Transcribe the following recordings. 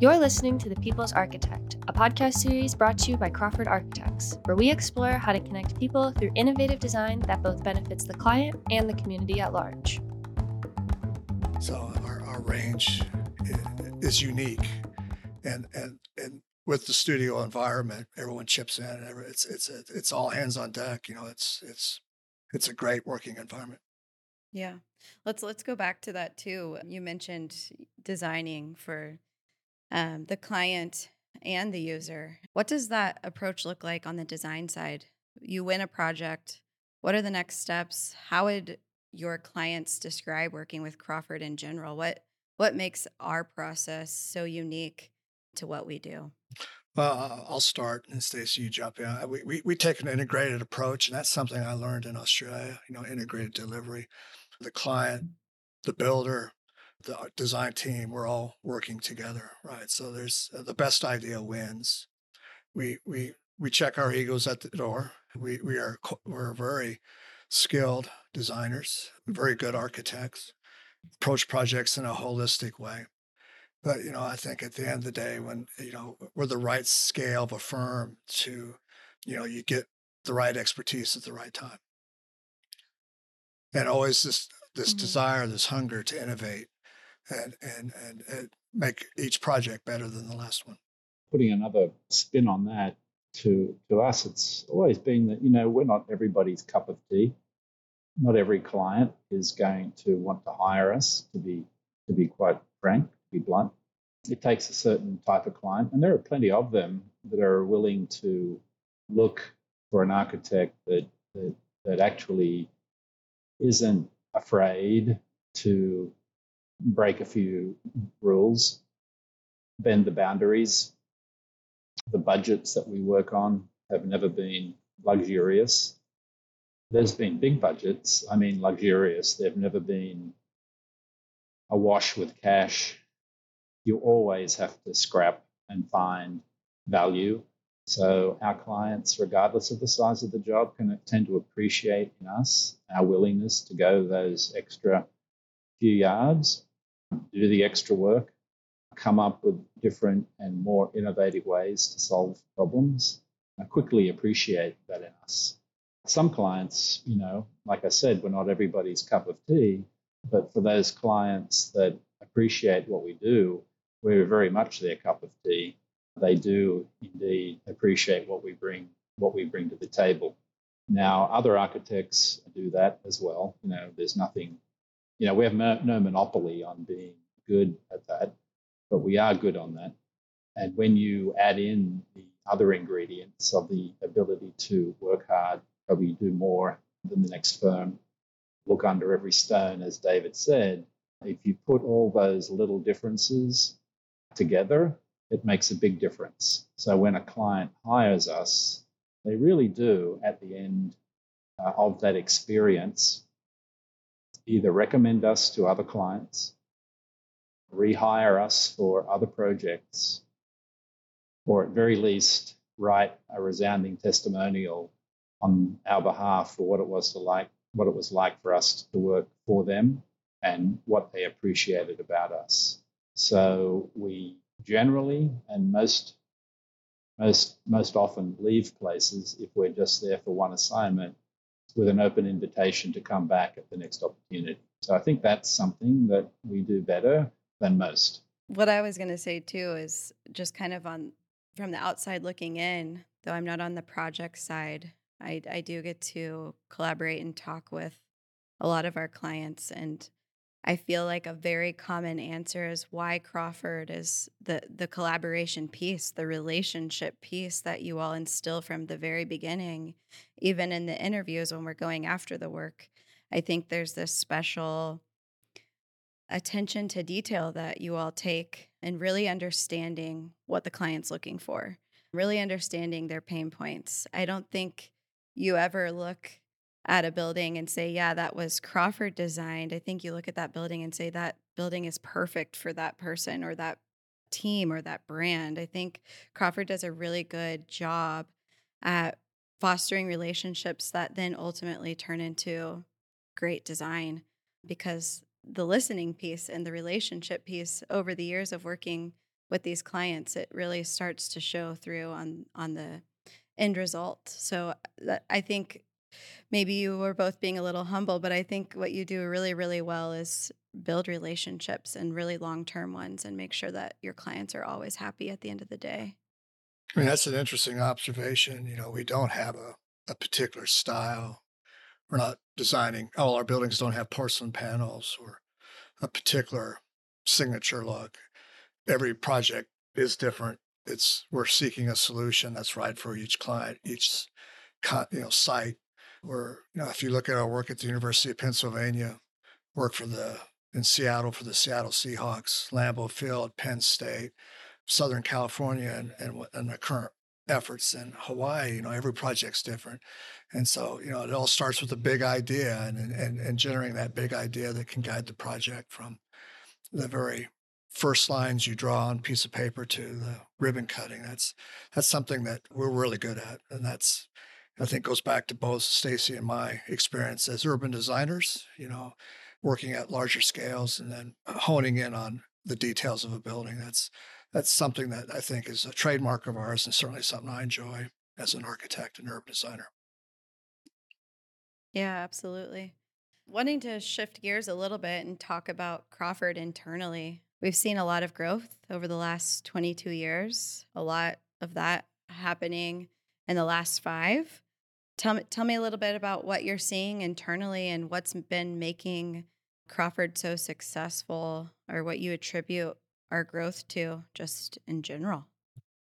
You're listening to The People's Architect, a podcast series brought to you by Crawford Architects, where we explore how to connect people through innovative design that both benefits the client and the community at large. So our, our range is unique, and and and with the studio environment, everyone chips in. And it's it's it's all hands on deck. You know, it's it's it's a great working environment. Yeah. Let's let's go back to that too. You mentioned designing for um, the client and the user. What does that approach look like on the design side? You win a project. What are the next steps? How would your clients describe working with Crawford in general? What what makes our process so unique to what we do? Well, I'll start, and Stacey, you jump in. We, we we take an integrated approach, and that's something I learned in Australia. You know, integrated delivery. The client, the builder, the design team, we're all working together, right? So there's uh, the best idea wins. We we we check our egos at the door. We we are we're very skilled designers, very good architects, approach projects in a holistic way. But you know, I think at the end of the day, when you know we're the right scale of a firm to, you know, you get the right expertise at the right time, and always this this mm-hmm. desire, this hunger to innovate and, and, and, and make each project better than the last one. Putting another spin on that, to to us, it's always been that you know we're not everybody's cup of tea. Not every client is going to want to hire us. To be to be quite frank, to be blunt, it takes a certain type of client, and there are plenty of them that are willing to look for an architect that that, that actually isn't afraid to break a few rules, bend the boundaries. The budgets that we work on have never been luxurious. There's been big budgets, I mean, luxurious. They've never been awash with cash. You always have to scrap and find value. So our clients, regardless of the size of the job, can tend to appreciate in us our willingness to go those extra few yards do the extra work, come up with different and more innovative ways to solve problems. I quickly appreciate that in us. Some clients, you know, like I said, we're not everybody's cup of tea, but for those clients that appreciate what we do, we're very much their cup of tea. They do indeed appreciate what we bring, what we bring to the table. Now, other architects do that as well. You know, there's nothing you know, we have no monopoly on being good at that, but we are good on that. And when you add in the other ingredients of the ability to work hard, probably do more than the next firm, look under every stone, as David said, if you put all those little differences together, it makes a big difference. So when a client hires us, they really do, at the end uh, of that experience, either recommend us to other clients, rehire us for other projects, or at very least write a resounding testimonial on our behalf for what it was to like what it was like for us to work for them and what they appreciated about us. So we generally and most most most often leave places if we're just there for one assignment with an open invitation to come back at the next opportunity. So I think that's something that we do better than most. What I was going to say too is just kind of on from the outside looking in, though I'm not on the project side, I, I do get to collaborate and talk with a lot of our clients and I feel like a very common answer is why Crawford is the the collaboration piece, the relationship piece that you all instill from the very beginning, even in the interviews when we're going after the work. I think there's this special attention to detail that you all take and really understanding what the client's looking for, really understanding their pain points. I don't think you ever look at a building and say, yeah, that was Crawford designed, I think you look at that building and say that building is perfect for that person or that team or that brand. I think Crawford does a really good job at fostering relationships that then ultimately turn into great design because the listening piece and the relationship piece over the years of working with these clients, it really starts to show through on on the end result. So uh, that, I think maybe you were both being a little humble, but I think what you do really, really well is build relationships and really long term ones and make sure that your clients are always happy at the end of the day. I mean, that's an interesting observation. You know, we don't have a, a particular style. We're not designing, all our buildings don't have porcelain panels or a particular signature look. Every project is different. It's we're seeking a solution that's right for each client, each you know site. Or you know, if you look at our work at the University of Pennsylvania, work for the in Seattle for the Seattle Seahawks, Lambeau Field, Penn State, Southern California, and and, and the current efforts in Hawaii. You know, every project's different, and so you know it all starts with a big idea and and and generating that big idea that can guide the project from the very first lines you draw on a piece of paper to the ribbon cutting. That's that's something that we're really good at, and that's I think goes back to both Stacey and my experience as urban designers. You know, working at larger scales and then uh, honing in on the details of a building. That's that's something that I think is a trademark of ours, and certainly something I enjoy as an architect and urban designer. Yeah, absolutely. Wanting to shift gears a little bit and talk about Crawford internally. We've seen a lot of growth over the last 22 years, a lot of that happening in the last five. Tell me, tell me a little bit about what you're seeing internally and what's been making Crawford so successful or what you attribute our growth to just in general.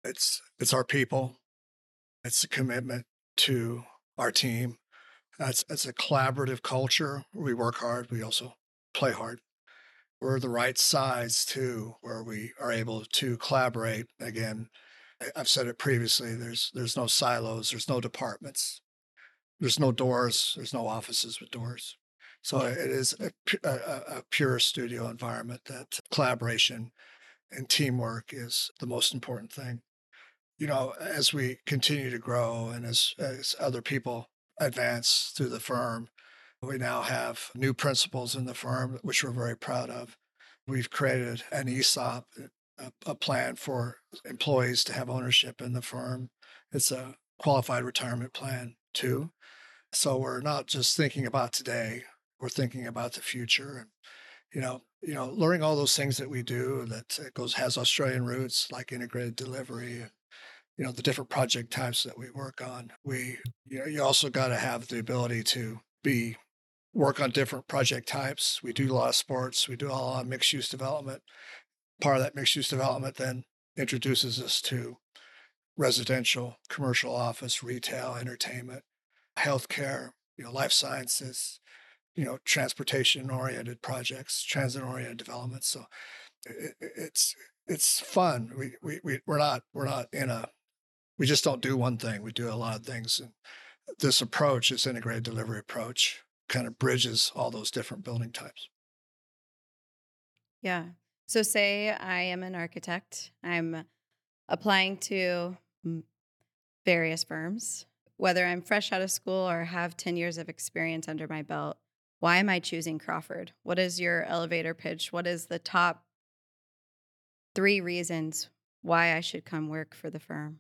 It's it's our people. It's a commitment to our team. It's, it's a collaborative culture. We work hard. We also play hard we're the right size too, where we are able to collaborate. Again, I've said it previously. There's there's no silos. There's no departments. There's no doors. There's no offices with doors. So it is a, a, a pure studio environment. That collaboration and teamwork is the most important thing. You know, as we continue to grow and as as other people advance through the firm, we now have new principals in the firm, which we're very proud of. We've created an ESOP, a, a plan for employees to have ownership in the firm. It's a qualified retirement plan, too. So we're not just thinking about today, we're thinking about the future. And, you know, you know, learning all those things that we do that uh, goes has Australian roots, like integrated delivery and you know the different project types that we work on. We you know you also got to have the ability to be work on different project types. We do a lot of sports. We do a lot of mixed use development. Part of that mixed use development then introduces us to residential, commercial office, retail, entertainment, healthcare, you know, life sciences, you know, transportation oriented projects, transit oriented development. So it, it's it's fun. We, we we we're not we're not in a we just don't do one thing. We do a lot of things. And this approach, this integrated delivery approach, kind of bridges all those different building types. Yeah. So, say I am an architect, I'm applying to various firms, whether I'm fresh out of school or have 10 years of experience under my belt. Why am I choosing Crawford? What is your elevator pitch? What is the top three reasons why I should come work for the firm?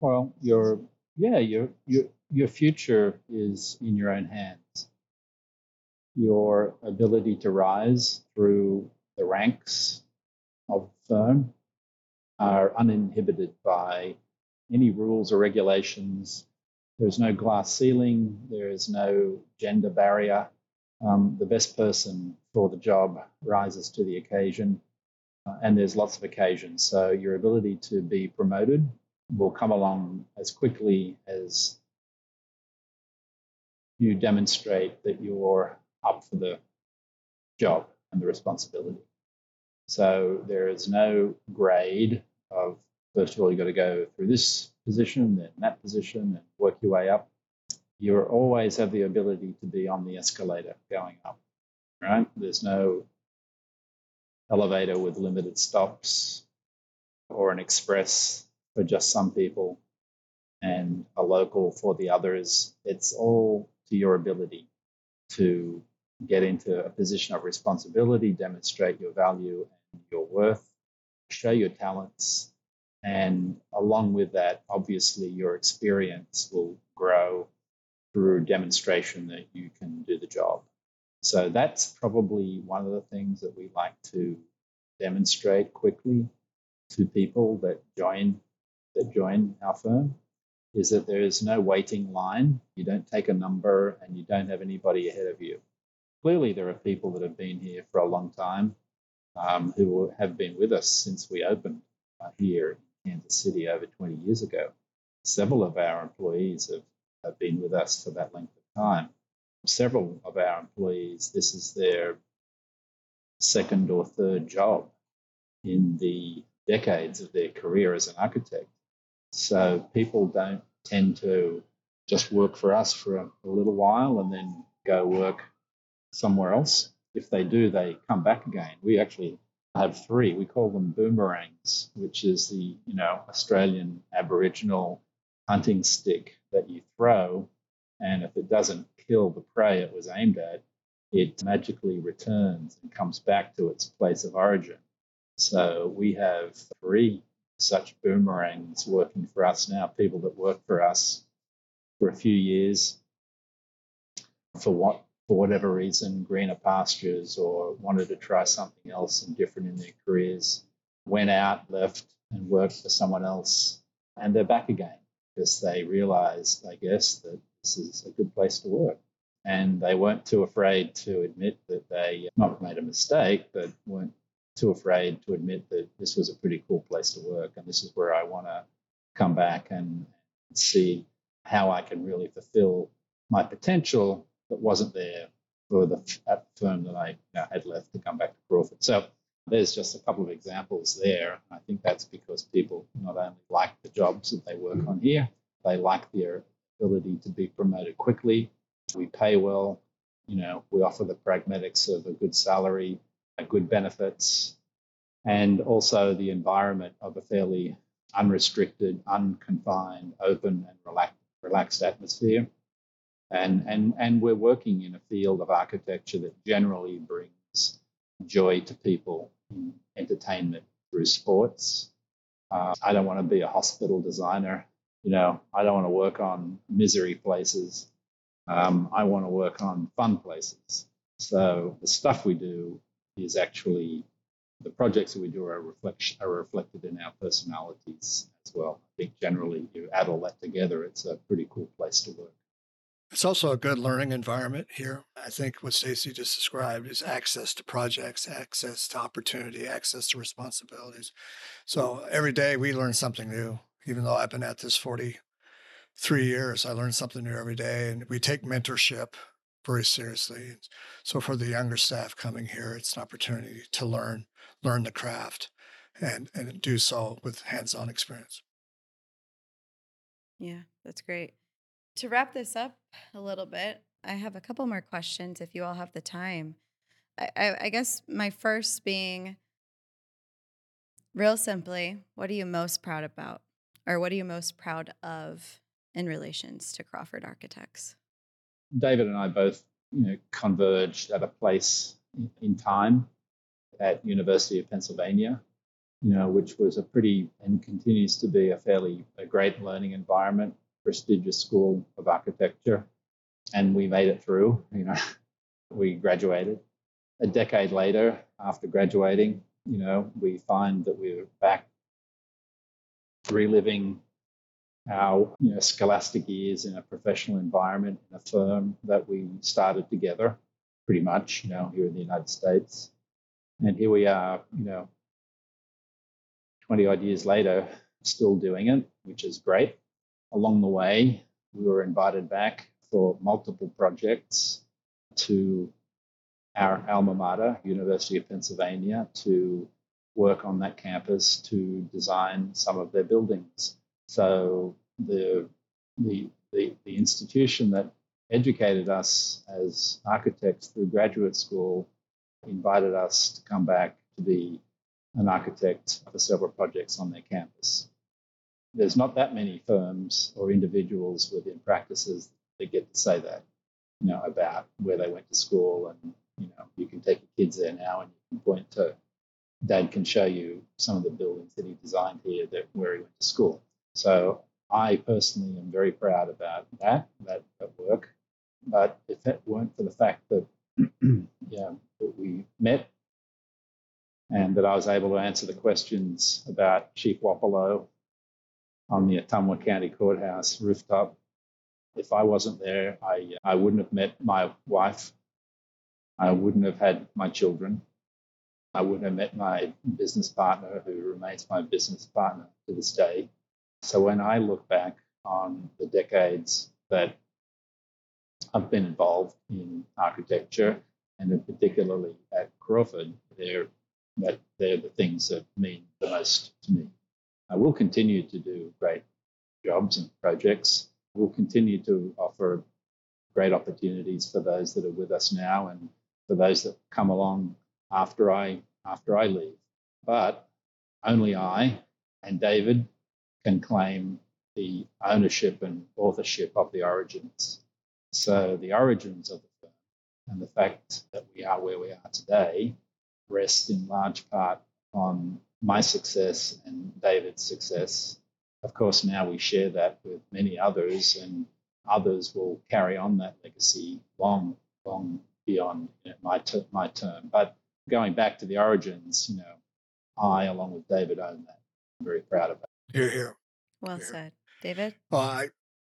Well, your yeah, your your your future is in your own hands your ability to rise through the ranks of the firm are uninhibited by any rules or regulations. There's no glass ceiling, there is no gender barrier. Um, the best person for the job rises to the occasion, uh, and there's lots of occasions. So your ability to be promoted will come along as quickly as you demonstrate that you're up for the job and the responsibility. So there is no grade of first of all, you've got to go through this position, then that position, and work your way up. You always have the ability to be on the escalator going up, right? There's no elevator with limited stops or an express for just some people and a local for the others. It's all to your ability to get into a position of responsibility, demonstrate your value and your worth, show your talents. And along with that, obviously, your experience will grow through demonstration that you can do the job. So that's probably one of the things that we like to demonstrate quickly to people that join that join our firm is that there is no waiting line. You don't take a number and you don't have anybody ahead of you. Clearly, there are people that have been here for a long time um, who have been with us since we opened uh, here Kansas City over 20 years ago. Several of our employees have, have been with us for that length of time. Several of our employees, this is their second or third job in the decades of their career as an architect. So people don't tend to just work for us for a, a little while and then go work somewhere else. If they do, they come back again. We actually have three. We call them boomerangs, which is the you know Australian Aboriginal hunting stick that you throw, and if it doesn't kill the prey it was aimed at, it magically returns and comes back to its place of origin. So we have three such boomerangs working for us now, people that work for us for a few years for what for whatever reason, greener pastures or wanted to try something else and different in their careers, went out, left, and worked for someone else, and they're back again because they realized, I guess, that this is a good place to work. And they weren't too afraid to admit that they uh, not made a mistake, but weren't too afraid to admit that this was a pretty cool place to work and this is where I want to come back and see how I can really fulfill my potential that wasn't there for the at the firm that I had left to come back to Crawford. So there's just a couple of examples there. I think that's because people not only like the jobs that they work on here, they like their ability to be promoted quickly. We pay well. You know, we offer the pragmatics of a good salary, good benefits, and also the environment of a fairly unrestricted, unconfined, open, and relaxed atmosphere. And, and, and we're working in a field of architecture that generally brings joy to people in entertainment through sports. Uh, I don't want to be a hospital designer. You know, I don't want to work on misery places. Um, I want to work on fun places. So the stuff we do is actually the projects that we do are, are reflected in our personalities as well. I think generally you add all that together, it's a pretty cool place to work. It's also a good learning environment here. I think what Stacey just described is access to projects, access to opportunity, access to responsibilities. So every day we learn something new. Even though I've been at this 43 years, I learn something new every day. And we take mentorship very seriously. So for the younger staff coming here, it's an opportunity to learn, learn the craft and, and do so with hands-on experience. Yeah, that's great. To wrap this up a little bit, I have a couple more questions if you all have the time. I, I, I guess my first being real simply, what are you most proud about? Or what are you most proud of in relations to Crawford Architects? David and I both, you know, converged at a place in time at University of Pennsylvania, you know, which was a pretty and continues to be a fairly a great learning environment, prestigious school of architecture, and we made it through. You know, we graduated. A decade later, after graduating, you know, we find that we're back reliving our you know, scholastic years in a professional environment in a firm that we started together, pretty much, you know, here in the United States. And here we are, you know, 20 odd years later, still doing it, which is great. Along the way, we were invited back for multiple projects to our alma mater, University of Pennsylvania, to work on that campus to design some of their buildings. So the, the, the, the institution that educated us as architects through graduate school invited us to come back to be an architect for several projects on their campus. There's not that many firms or individuals within practices that get to say that, you know, about where they went to school and, you know, you can take your kids there now and you can point to Dad can show you some of the buildings that he designed here that where he went to school. So I personally am very proud about that, that, that work. But if it weren't for the fact that, yeah, that we met and that I was able to answer the questions about Chief Wapello on the Ottumwa County Courthouse rooftop, if I wasn't there, I, I wouldn't have met my wife. I wouldn't have had my children. I wouldn't have met my business partner, who remains my business partner to this day. So when I look back on the decades that I've been involved in architecture, and particularly at Crawford, they're, they're the things that mean the most to me. I will continue to do great jobs and projects. We'll continue to offer great opportunities for those that are with us now and for those that come along after I after I leave. But only I and David can claim the ownership and authorship of the origins. So the origins of the firm and the fact that we are where we are today rest in large part on my success and David's success. Of course, now we share that with many others, and others will carry on that legacy long, long beyond you know, my ter- my term. But going back to the origins, you know, I, along with David, own that. I'm very proud of that. Here, here. Well Here. said. David? Well, I,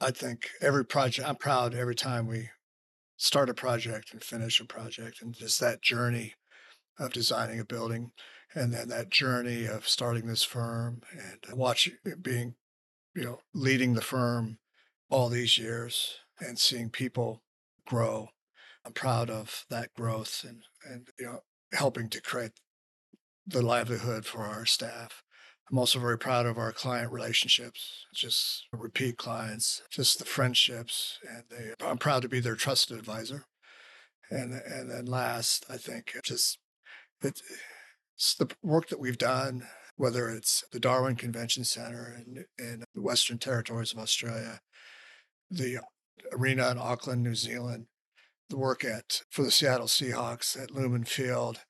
I think every project, I'm proud every time we start a project and finish a project, and just that journey of designing a building, and then that journey of starting this firm and watching being, you know, leading the firm all these years and seeing people grow. I'm proud of that growth and and you know helping to create the livelihood for our staff. I'm also very proud of our client relationships, just repeat clients, just the friendships, and they, I'm proud to be their trusted advisor. And and then last, I think just it, the work that we've done, whether it's the Darwin Convention Center in, in the Western Territories of Australia, the arena in Auckland, New Zealand, the work at for the Seattle Seahawks at Lumen Field,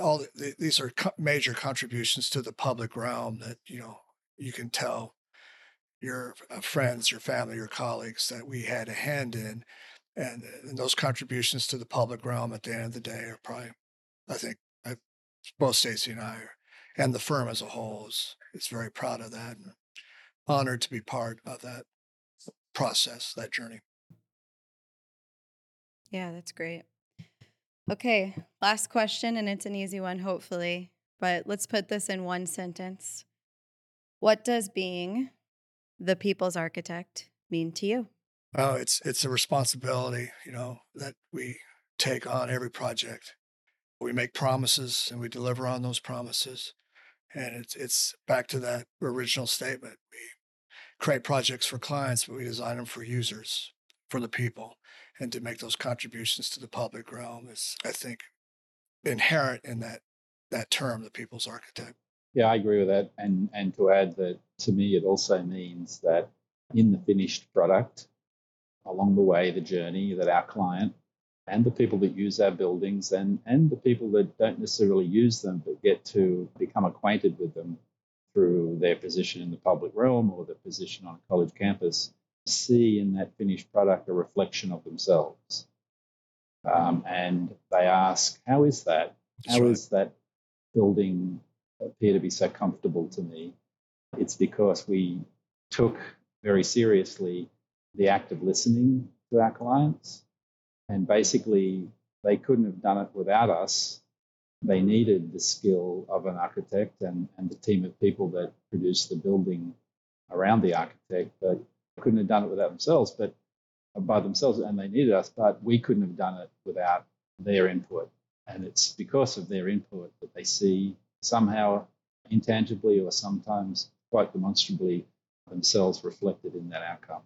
all the, these are co- major contributions to the public realm that you know you can tell your uh, friends, your family, your colleagues that we had a hand in, and, and those contributions to the public realm at the end of the day are probably, I think, both Stacey and I, are, and the firm as a whole is is very proud of that and honored to be part of that process, that journey. Yeah, that's great. Okay, last question, and it's an easy one, hopefully, but let's put this in one sentence. What does being the people's architect mean to you? Oh, it's it's a responsibility, you know, that we take on every project. We make promises and we deliver on those promises. And it's it's back to that original statement. We create projects for clients, but we design them for users, for the people. And to make those contributions to the public realm is, I think, inherent in that that term, the people's architect. Yeah, I agree with that. And and to add that to me it also means that in the finished product, along the way, the journey that our client and the people that use our buildings and, and the people that don't necessarily use them but get to become acquainted with them through their position in the public realm or their position on a college campus see in that finished product a reflection of themselves. Um, and they ask, How is that? That's How right. is that building appear to be so comfortable to me? It's because we took very seriously the act of listening to our clients. And basically, they couldn't have done it without us. They needed the skill of an architect and, and the team of people that produced the building around the architect, but couldn't have done it without themselves, but uh, by themselves, and they needed us, but we couldn't have done it without their input. And it's because of their input that they see somehow intangibly or sometimes quite demonstrably themselves reflected in that outcome.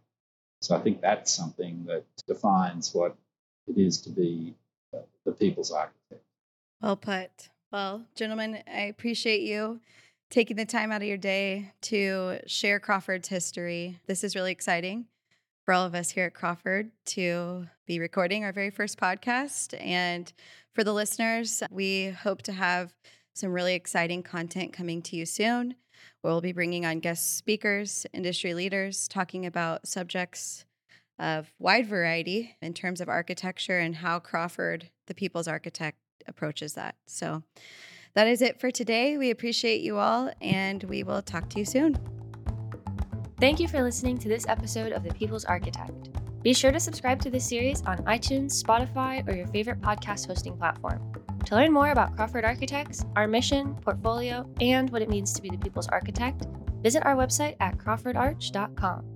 So I think that's something that defines what it is to be uh, the people's architect. Well put. Well, gentlemen, I appreciate you taking the time out of your day to share Crawford's history. This is really exciting for all of us here at Crawford to be recording our very first podcast. And for the listeners, we hope to have some really exciting content coming to you soon. We'll be bringing on guest speakers, industry leaders, talking about subjects of wide variety in terms of architecture and how Crawford, the people's architect, approaches that. So that is it for today. We appreciate you all, and we will talk to you soon. Thank you for listening to this episode of The People's Architect. Be sure to subscribe to this series on iTunes, Spotify, or your favorite podcast hosting platform. To learn more about Crawford Architects, our mission, portfolio, and what it means to be the people's architect, visit our website at crawfordarch.com.